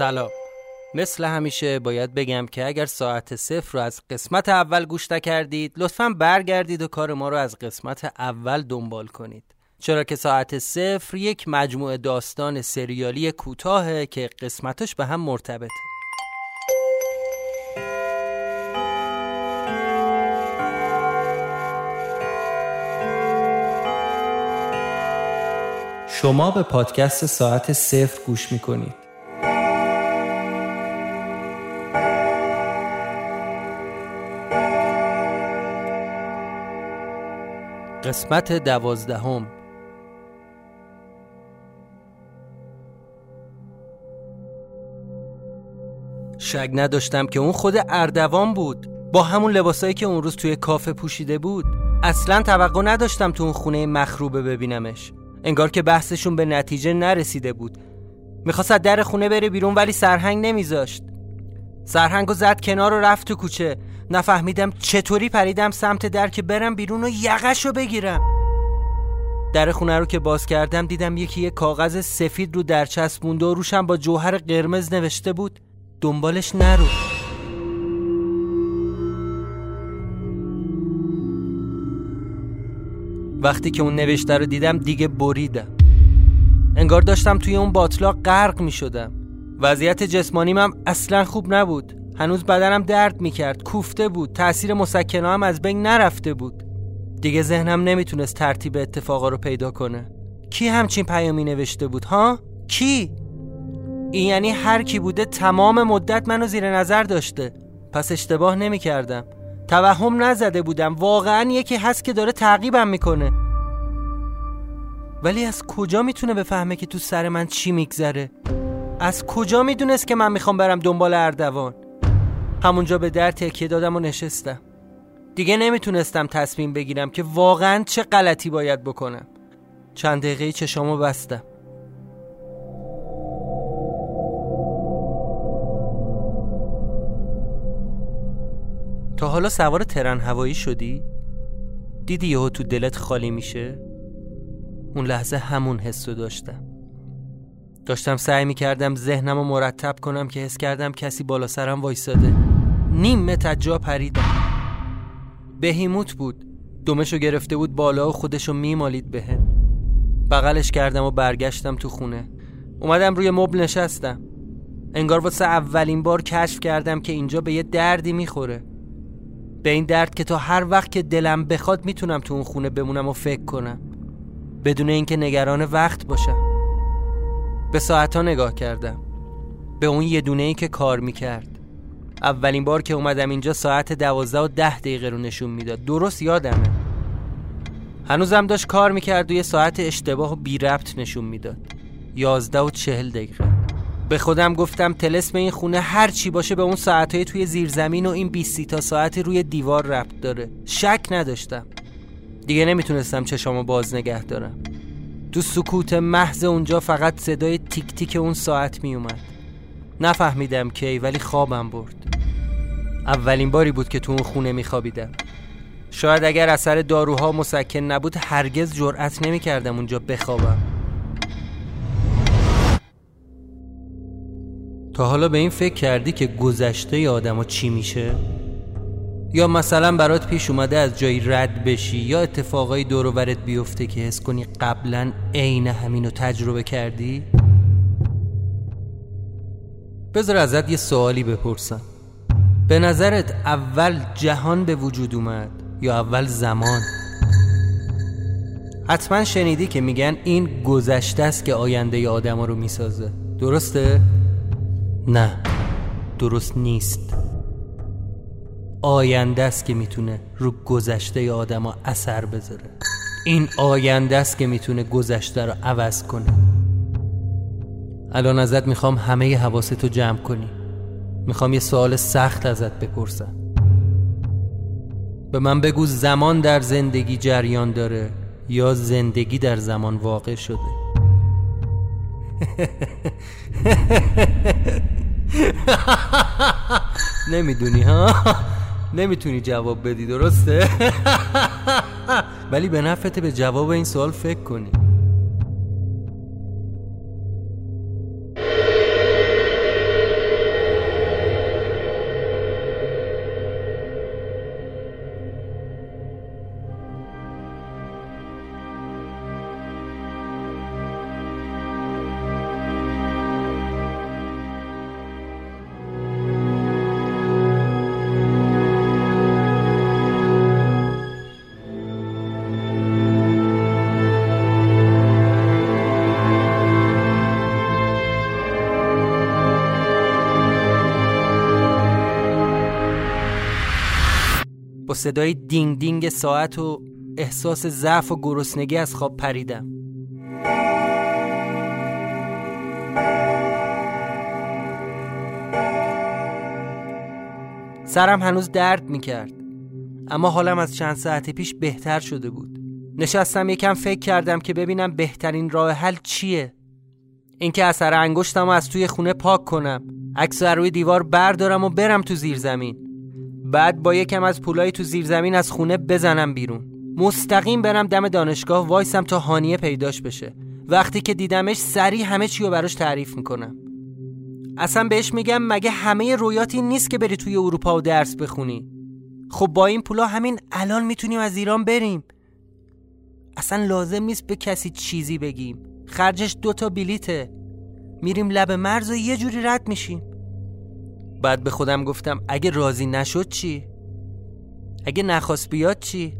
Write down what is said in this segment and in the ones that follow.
سلام. مثل همیشه باید بگم که اگر ساعت صفر رو از قسمت اول گوش نکردید لطفا برگردید و کار ما رو از قسمت اول دنبال کنید. چرا که ساعت صفر یک مجموعه داستان سریالی کوتاهه که قسمتش به هم مرتبطه. شما به پادکست ساعت صفر گوش می‌کنید. قسمت دوازدهم. شک نداشتم که اون خود اردوان بود. با همون لباسایی که اون روز توی کافه پوشیده بود. اصلا توقع نداشتم تو اون خونه مخروبه ببینمش. انگار که بحثشون به نتیجه نرسیده بود. می‌خواست در خونه بره بیرون ولی سرهنگ نمیذاشت. سرهنگو زد کنار و رفت تو کوچه. نفهمیدم چطوری پریدم سمت در که برم بیرون و یقش رو بگیرم. در خونه رو که باز کردم دیدم یکی یه کاغذ سفید رو در چسبونده و روشم با جوهر قرمز نوشته بود دنبالش نرو. وقتی که اون نوشته رو دیدم دیگه بریدم. انگار داشتم توی اون باطلاق غرق می شدم وضعیت جسمانیم هم اصلا خوب نبود. هنوز بدنم درد می کرد کوفته بود تأثیر مسکنه هم از بین نرفته بود. دیگه ذهنم نمی‌تونست ترتیب اتفاقا رو پیدا کنه. کی همچین پیامی نوشته بود ها؟ کی؟ این یعنی هر کی بوده تمام مدت منو زیر نظر داشته. پس اشتباه نمی کردم توهم نزده بودم. واقعا یکی هست که داره تعقیبم می‌کنه. ولی از کجا می‌تونه بفهمه که تو سر من چی میگذره؟ از کجا می‌دونست که من می‌خوام برم دنبال اردوان؟ همونجا به در تکیه دادم و نشستم. دیگه نمی‌تونستم تصمیم بگیرم که واقعا چه غلطی باید بکنم. چند دقیقه چشامو بستم. تا حالا سوار ترن هوایی شدی؟ دیدی یهو تو دلت خالی میشه؟ اون لحظه همون حس رو داشتم. داشتم سعی می‌کردم ذهنم رو مرتب کنم که حس کردم کسی بالا سرم وایساده نیم متر جا پریدم. بهیموت بود. دومشو گرفته بود بالا و خودشو میمالید بهم بغلش کردم و برگشتم تو خونه. اومدم روی مبل نشستم. انگار واسه اولین بار کشف کردم که اینجا به یه دردی می‌خوره. به این درد که تا هر وقت که دلم بخواد می‌تونم تو اون خونه بمونم و فکر کنم. بدون اینکه نگران وقت باشم. به ساعتها نگاه کردم. به اون یه دونه ای که کار می‌کرد. اولین بار که اومدم اینجا ساعت دوازده و ده دقیقه رو نشون می‌داد. درست یادمه. هنوزم داشت کار می‌کرد و یه ساعت اشتباه و بی ربط نشون می‌داد. یازده و چهل دقیقه. به خودم گفتم تلسم این خونه هر چی باشه به اون ساعتهای توی زیرزمین و این 20 تا ساعت روی دیوار ربط داره. شک نداشتم. دیگه نمی‌تونستم چشامو باز نگه دارم. تو سکوت محض اونجا فقط صدای تیک تیک اون ساعت میومد نفهمیدم کی ولی خوابم برد. اولین باری بود که تو اون خونه میخوابیدم شاید اگر اثر داروها مسکن نبود هرگز جرأت نمی‌کردم اونجا بخوابم. تا حالا به این فکر کردی که گذشته آدم چی میشه؟ یا مثلا برات پیش اومده از جایی رد بشی یا اتفاقای دور بیفته که حس کنی قبلا عین همینو تجربه کردی؟ بذار ازت یه سوالی بپرسم به نظرت اول جهان به وجود اومد یا اول زمان؟ حتما شنیدی که میگن این گذشته است که آینده آدم رو می‌سازه درسته؟ نه درست نیست آینده است که می‌تونه رو گذشته آدم ها اثر بذاره. این آینده است که می‌تونه گذشته رو عوض کنه. الان ازت می‌خوام همه حواستو جمع کنی. می‌خوام یه سوال سخت ازت بپرسم. به من بگو زمان در زندگی جریان داره یا زندگی در زمان واقع شده؟ نمی‌دونی ها؟ نمی‌تونی جواب بدی درسته؟ ولی به نفت به جواب این سوال فکر کنی. صدای دینگ دینگ ساعت و احساس ضعف و گرسنگی از خواب پریدم. سرم هنوز درد می‌کرد اما حالم از چند ساعت پیش بهتر شده بود. نشستم یکم فکر کردم که ببینم بهترین راه حل چیه. اینکه اثر انگشتم از توی خونه پاک کنم عکس روی دیوار بردارم و برم تو زیر زمین بعد با یکم از پولای تو زیر زمین از خونه بزنم بیرون. مستقیم برم دم دانشگاه وایسم تا هانیه پیداش بشه. وقتی که دیدمش سریع همه چی رو براش تعریف می‌کنم. اصلا بهش میگم مگه همه رویاتی نیست که بری توی اروپا و درس بخونی. خب با این پولا همین الان می‌تونیم از ایران بریم. اصلا لازم نیست به کسی چیزی بگیم. خرجش دوتا بلیته. میریم لب مرز و یه جوری رد میشیم. بعد به خودم گفتم اگه راضی نشد چی؟ اگه نخواست بیاد چی؟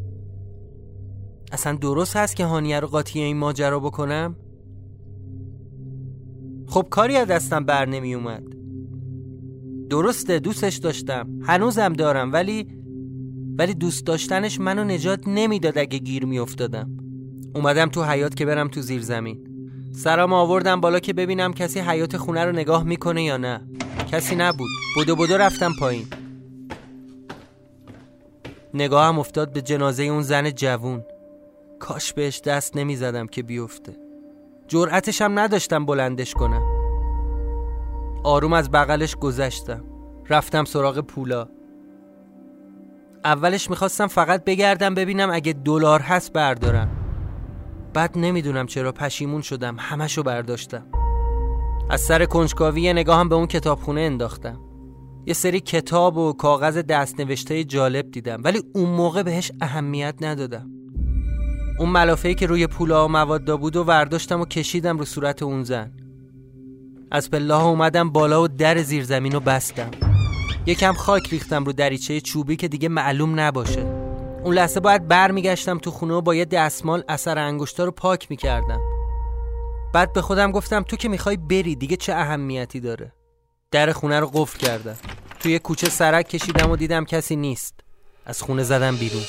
اصلا درست هست که هانیه رو قاطی این ماجرا بکنم؟ خب کاری از دستم بر نمی اومد درسته دوستش داشتم هنوزم دارم ولی ولی دوست داشتنش منو نجات نمی‌داد اگه گیر میافتادم اومدم تو حیات که برم تو زیر زمین سرام آوردم بالا که ببینم کسی حیات خونه رو نگاه می‌کنه یا نه کسی نبود. بدو بدو رفتم پایین. نگاهم افتاد به جنازه اون زن جوون. کاش بهش دست نمی‌زدم که بیفته. جرأتش هم نداشتم بلندش کنم. آروم از بغلش گذشتم. رفتم سراغ پولا. اولش می‌خواستم فقط بگردم ببینم اگه دلار هست بردارم. بعد نمی‌دونم چرا پشیمون شدم همشو برداشتم. از سر کنجکاوی نگاهم به اون کتابخونه انداختم. یه سری کتاب و کاغذ دست نوشته جالب دیدم ولی اون موقع بهش اهمیت ندادم. اون ملافه که روی پولا و مواد بود و ورداشتم و کشیدم رو صورت اون زن. از پله اومدم بالا و در زیرزمین رو بستم. یکم خاک ریختم رو دریچه چوبی که دیگه معلوم نباشه. اون لحظه باید برمیگشتم تو خونه و با یه دستمال اثر انگشتا رو پاک می‌کردم. بعد به خودم گفتم تو که می‌خوای بری دیگه چه اهمیتی داره؟ در خونه رو قفل کردم. توی کوچه سرک کشیدم و دیدم کسی نیست. از خونه زدم بیرون.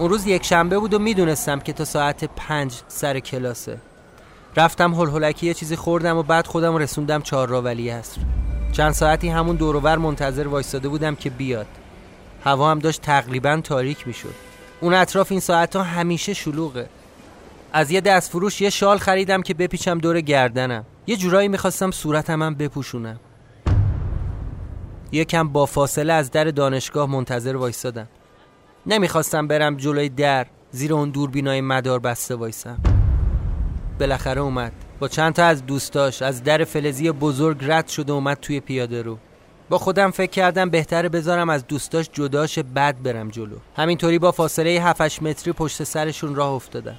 اون روز یک شنبه بود و می‌دونستم که تا ساعت پنج سر کلاسه. رفتم هل هلکی یه چیزی خوردم و بعد خودم رسوندم چهار ولی هست. چند ساعتی همون دورور منتظر وایستاده بودم که بیاد. هوا هم داشت تقریبا تاریک می‌شد. اون اطراف این ساعت ها همیشه شلوغه. از یه دست فروش یه شال خریدم که بپیچم دور گردنم. یه جورایی می‌خواستم صورتم هم بپوشونم. یکم با فاصله از در دانشگاه منتظر وایستادم. نمی‌خواستم برم جلوی در زیر اون دوربینای مدار بسته وایسم. بالاخره اومد. با چند تا از دوستاش از در فلزی بزرگ رد شده اومد توی پیاده رو. با خودم فکر کردم بهتره بذارم از دوستاش جداش بد برم جلو. همینطوری با فاصله 7 متری پشت سرشون راه افتادم.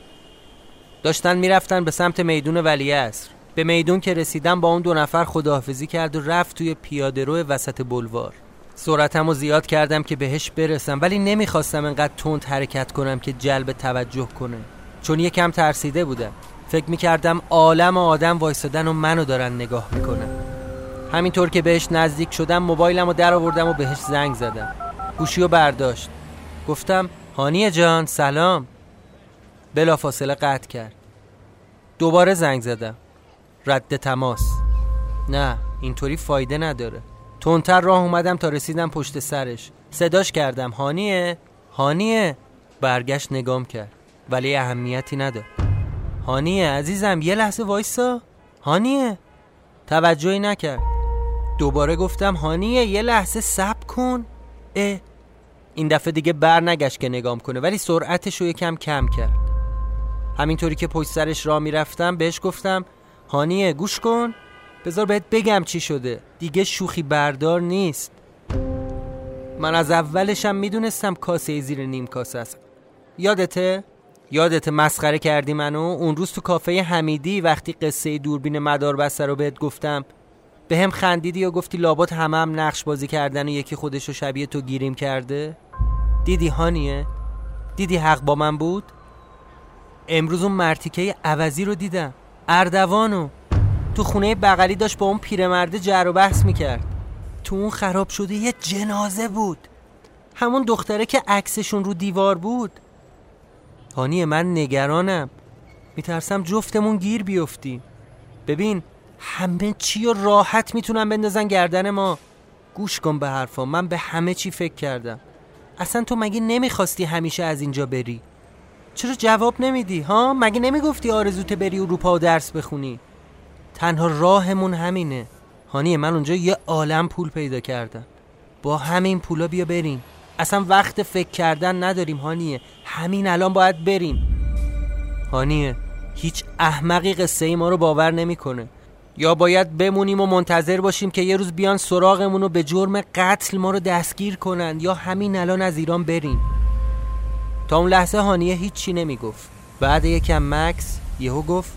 داشتن می‌رفتن به سمت میدون ولی اصر به میدون که رسیدم با اون دو نفر خداحافظی کرد و رفت توی پیاده رو وسط بلوار. سرعتم رو زیاد کردم که بهش برسم ولی نمی‌خواستم انقدر تند حرکت کنم که جلب توجه کنه. چون یکم ترسیده بودم. فکر می‌کردم عالم آدم وایستادن و منو دارن نگاه می‌کنن. همینطور که بهش نزدیک شدم موبایلم رو در آوردم و بهش زنگ زدم. گوشی رو برداشت. گفتم هانیه جان سلام. بلافاصله قطع کرد. دوباره زنگ زدم. رد تماس. نه اینطوری فایده نداره. تونتر راه اومدم تا رسیدم پشت سرش. صداش کردم. هانیه؟ هانیه؟ برگشت نگام کرد. ولی اهمیتی نداد هانیه عزیزم یه لحظه وایسا. هانیه؟ توجهی نکرد. دوباره گفتم هانیه یه لحظه سب کن. اه. این دفعه دیگه بر نگشت که نگام کنه ولی سرعتش رو یکم کم کرد. همینطوری که پشت سرش را می‌رفتم بهش گفتم هانیه گوش کن. بذار بهت بگم چی شده. دیگه شوخی بردار نیست. من از اولشم می‌دونستم کاسه زیر نیم کاسه است. یادته؟ یادت مسخره کردی منو؟ اون روز تو کافه حمیدی وقتی قصه دوربین مدار بسته رو بهت گفتم به هم خندیدی و گفتی لابات همه هم نقش بازی کردن و یکی خودش رو شبیه تو گیریم کرده؟ دیدی هانیه؟ دیدی حق با من بود؟ امروز اون مرتیکه عوضی رو دیدم. اردوانو. تو خونه بغلی داشت با اون پیرمرده جر و بحث می‌کرد. تو اون خراب شده یه جنازه بود. همون دختره که عکسشون رو دیوار بود. هانیه من نگرانم. میترسم جفتمون گیر بیفتیم. ببین همه چی رو راحت می‌تونن بندازن گردن ما. گوش کن به حرفا من به همه چی فکر کردم. اصلا تو مگه نمی‌خواستی همیشه از اینجا بری؟ چرا جواب نمیدی ها؟ مگه نمی‌گفتی آرزوت بری اروپا و درس بخونی؟ تنها راهمون همینه. هانیه من اونجا یه عالم پول پیدا کردم. با همین پولا بیا بریم. اصلا وقت فکر کردن نداریم هانیه. همین الان باید بریم. هانیه هیچ احمقی قصه ای ما رو باور نمی‌کنه. یا باید بمونیم و منتظر باشیم که یه روز بیان سراغمون رو به جرم قتل ما رو دستگیر کنن یا همین الان از ایران بریم. تا اون لحظه هانیه هیچی نمی‌گفت. بعد یکم مکس یهو گفت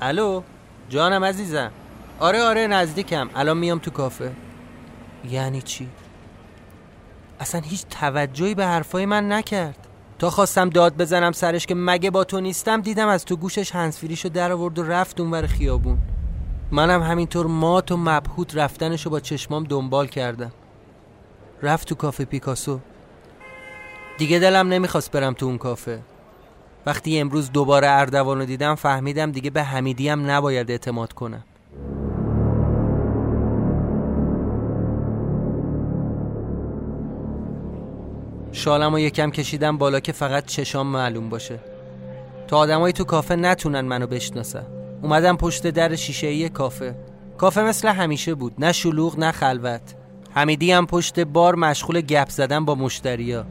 الو؟ جانم عزیزم. آره آره نزدیکم. الان میام تو کافه. یعنی چی؟ اصلا هیچ توجهی به حرفای من نکرد. تا خواستم داد بزنم سرش که مگه با تو نیستم دیدم از تو گوشش هنسفیریشو در آورد و رفت اونور خیابون. منم همینطور مات و مبهوت رفتنشو با چشمام دنبال کردم. رفت تو کافه پیکاسو. دیگه دلم نمی‌خواست برم تو اون کافه. وقتی امروز دوباره اردوانو دیدم فهمیدم دیگه به حمیدیم نباید اعتماد کنم. شالم و یکم کشیدم بالا که فقط چشام معلوم باشه. تا آدمایی تو کافه نتونن منو بشناسن. اومدم پشت در شیشه کافه. کافه مثل همیشه بود نه شلوغ نه خلوت. حمیدی هم پشت بار مشغول گپ زدن با مشتریا.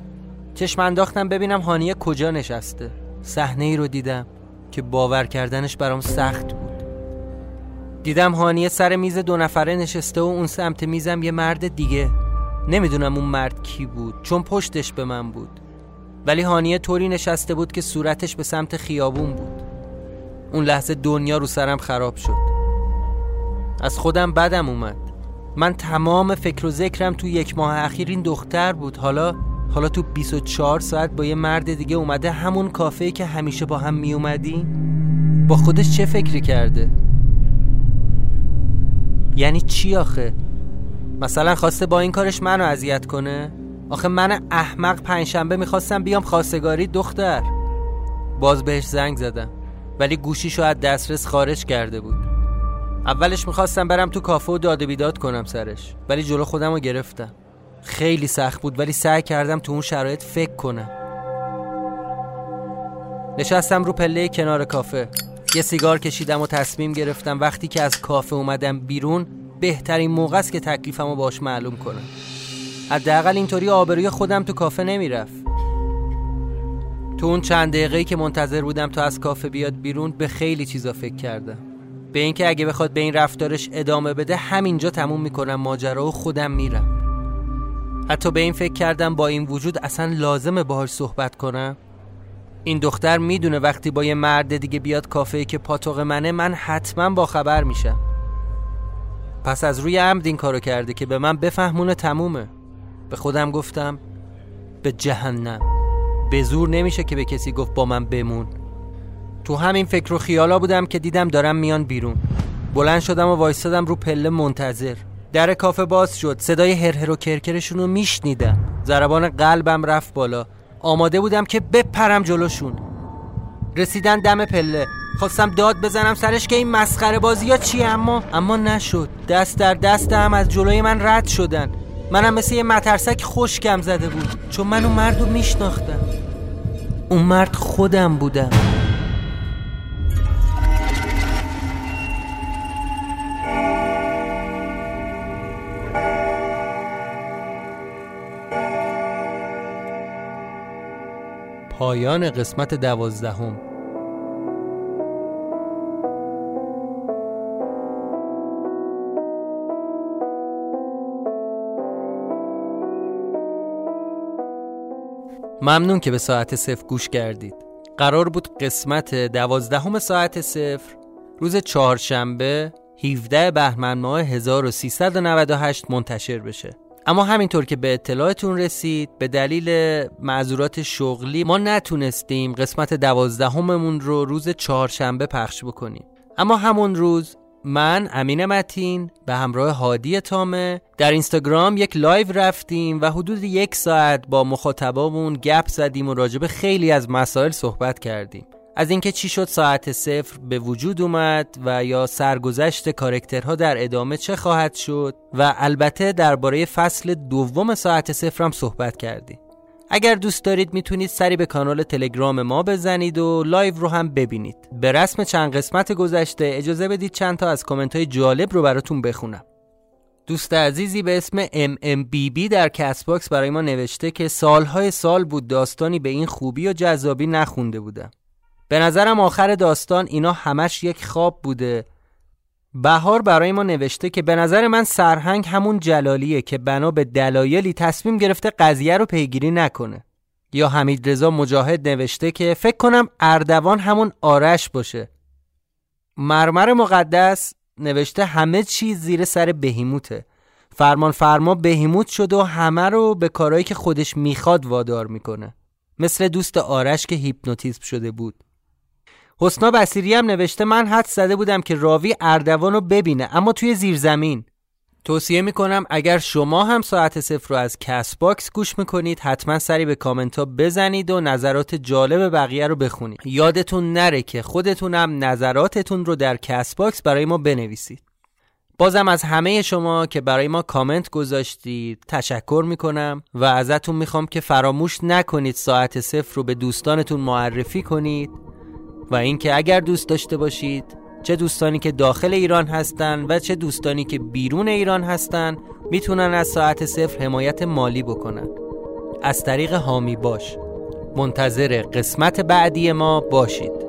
چشم انداختم ببینم هانیه کجا نشسته. صحنه ای رو دیدم که باور کردنش برام سخت بود. دیدم هانیه سر میز دو نفره نشسته و اون سمت میزم یه مرد دیگه. نمی‌دونم اون مرد کی بود چون پشتش به من بود. ولی هانیه طوری نشسته بود که صورتش به سمت خیابون بود. اون لحظه دنیا رو سرم خراب شد. از خودم بدم اومد. من تمام فکر و ذکرم تو یک ماه اخیر این دختر بود. حالا حالا تو 24 ساعت با یه مرد دیگه اومده همون کافه که همیشه با هم می اومدی با خودش چه فکری کرده؟ یعنی چی آخه؟ مثلا خواسته با این کارش منو اذیت کنه؟ آخه من احمق پنجشنبه می‌خواستم بیام خواستگاری دختر. باز بهش زنگ زدم. ولی گوشیشو از دسترس خارج کرده بود. اولش می‌خواستم برم تو کافه و داده بیداد کنم سرش. ولی جلو خودم رو گرفتم. خیلی سخت بود ولی سعی کردم تو اون شرایط فکر کنم. نشستم رو پله کنار کافه. یه سیگار کشیدم و تصمیم گرفتم وقتی که از کافه اومدم بیرون بهترین موقع است که تکلیفم رو باش معلوم کنم. حداقل اینطوری آبروی خودم تو کافه نمی‌رفت. تو اون چند دقیقه‌ای که منتظر بودم تا از کافه بیاد بیرون به خیلی چیزا فکر کردم. به اینکه اگه بخواد به این رفتارش ادامه بده همینجا تموم می‌کنم ماجرا و خودم میرم. حتی به این فکر کردم با این وجود اصلا لازمه باهاش صحبت کنم. این دختر می‌دونه وقتی با یه مرد دیگه بیاد کافه که پاتوق منه من حتما با خبر میشم. پس از روی عمد این کارو کرده که به من بفهمونه تمومه. به خودم گفتم به جهنم. به زور نمیشه که به کسی گفت با من بمون. تو همین فکر و خیالا بودم که دیدم دارم میان بیرون. بلند شدم و وایستادم رو پله منتظر. در کافه باز شد. صدای هرهر و کرکرشون رو میشنیدم. ضربان قلبم رفت بالا. آماده بودم که بپرم جلوشون. رسیدن دم پله. خواستم داد بزنم سرش که این مسخره بازی ها چیه؟ اما اما نشد. دست در دست هم از جلوی من رد شدن. منم مثل یه مترسک خوشگم زده بود. چون من اون مرد رو میشناختم. اون مرد خودم بودم. پایان قسمت دوازدهم. ممنون که به ساعت صفر گوش کردید. قرار بود قسمت دوازدهم ساعت صفر روز چهارشنبه 17 بهمن ماه 1398 منتشر بشه. اما همینطور که به اطلاعتون رسید به دلیل معذورات شغلی ما نتونستیم قسمت دوازدهممون رو روز چهارشنبه پخش بکنیم. اما همون روز من امین متین به همراه هادی تامه در اینستاگرام یک live رفتیم و حدود یک ساعت با مخاطبامون گپ زدیم و راجب خیلی از مسائل صحبت کردیم. از اینکه چی شد ساعت صفر به وجود اومد و یا سرگذشت character ها در ادامه چه خواهد شد و البته درباره فصل دوم ساعت صفر هم صحبت کردیم. اگر دوست دارید می‌تونید سری به کانال تلگرام ما بزنید و live رو هم ببینید. به رسم چند قسمت گذشته اجازه بدید چند تا از کامنت های جالب رو براتون بخونم. دوست عزیزی به اسم MMBB در Castbox برای ما نوشته که سالهای سال بود داستانی به این خوبی و جذابی نخونده بودم. به نظرم آخر داستان اینا همش یک خواب بوده. بهار برای ما نوشته که به نظر من سرهنگ همون جلالیه که بنا به دلایلی تصمیم گرفته قضیه رو پیگیری نکنه. یا حمید رضا مجاهد نوشته که فکر کنم اردوان همون آرش باشه. مرمر مقدس نوشته همه چیز زیر سر بهیموته. فرمان فرما بهیموت شد و همه رو به کارهایی که خودش می‌خواد وادار می‌کنه. مثل دوست آرش که هیپنوتیزم شده بود. حسنا بسیری هم نوشته من حدس زده بودم که راوی اردوان رو ببینه اما توی زیرزمین توصیه می‌کنم اگر شما هم ساعت صفر رو از Castbox گوش می‌کنید حتما سری به کامنت ها بزنید و نظرات جالب بقیه رو بخونید. یادتون نره که خودتونم نظراتتون رو در Castbox برای ما بنویسید. بازم از همه شما که برای ما کامنت گذاشتید تشکر می‌کنم و ازتون می‌خوام که فراموش نکنید ساعت صفر رو به دوستانتون معرفی کنید. و اینکه اگر دوست داشته باشید چه دوستانی که داخل ایران هستن و چه دوستانی که بیرون ایران هستن می‌تونن از ساعت صفر حمایت مالی بکنن. از طریق هامی باش. منتظر قسمت بعدی ما باشید.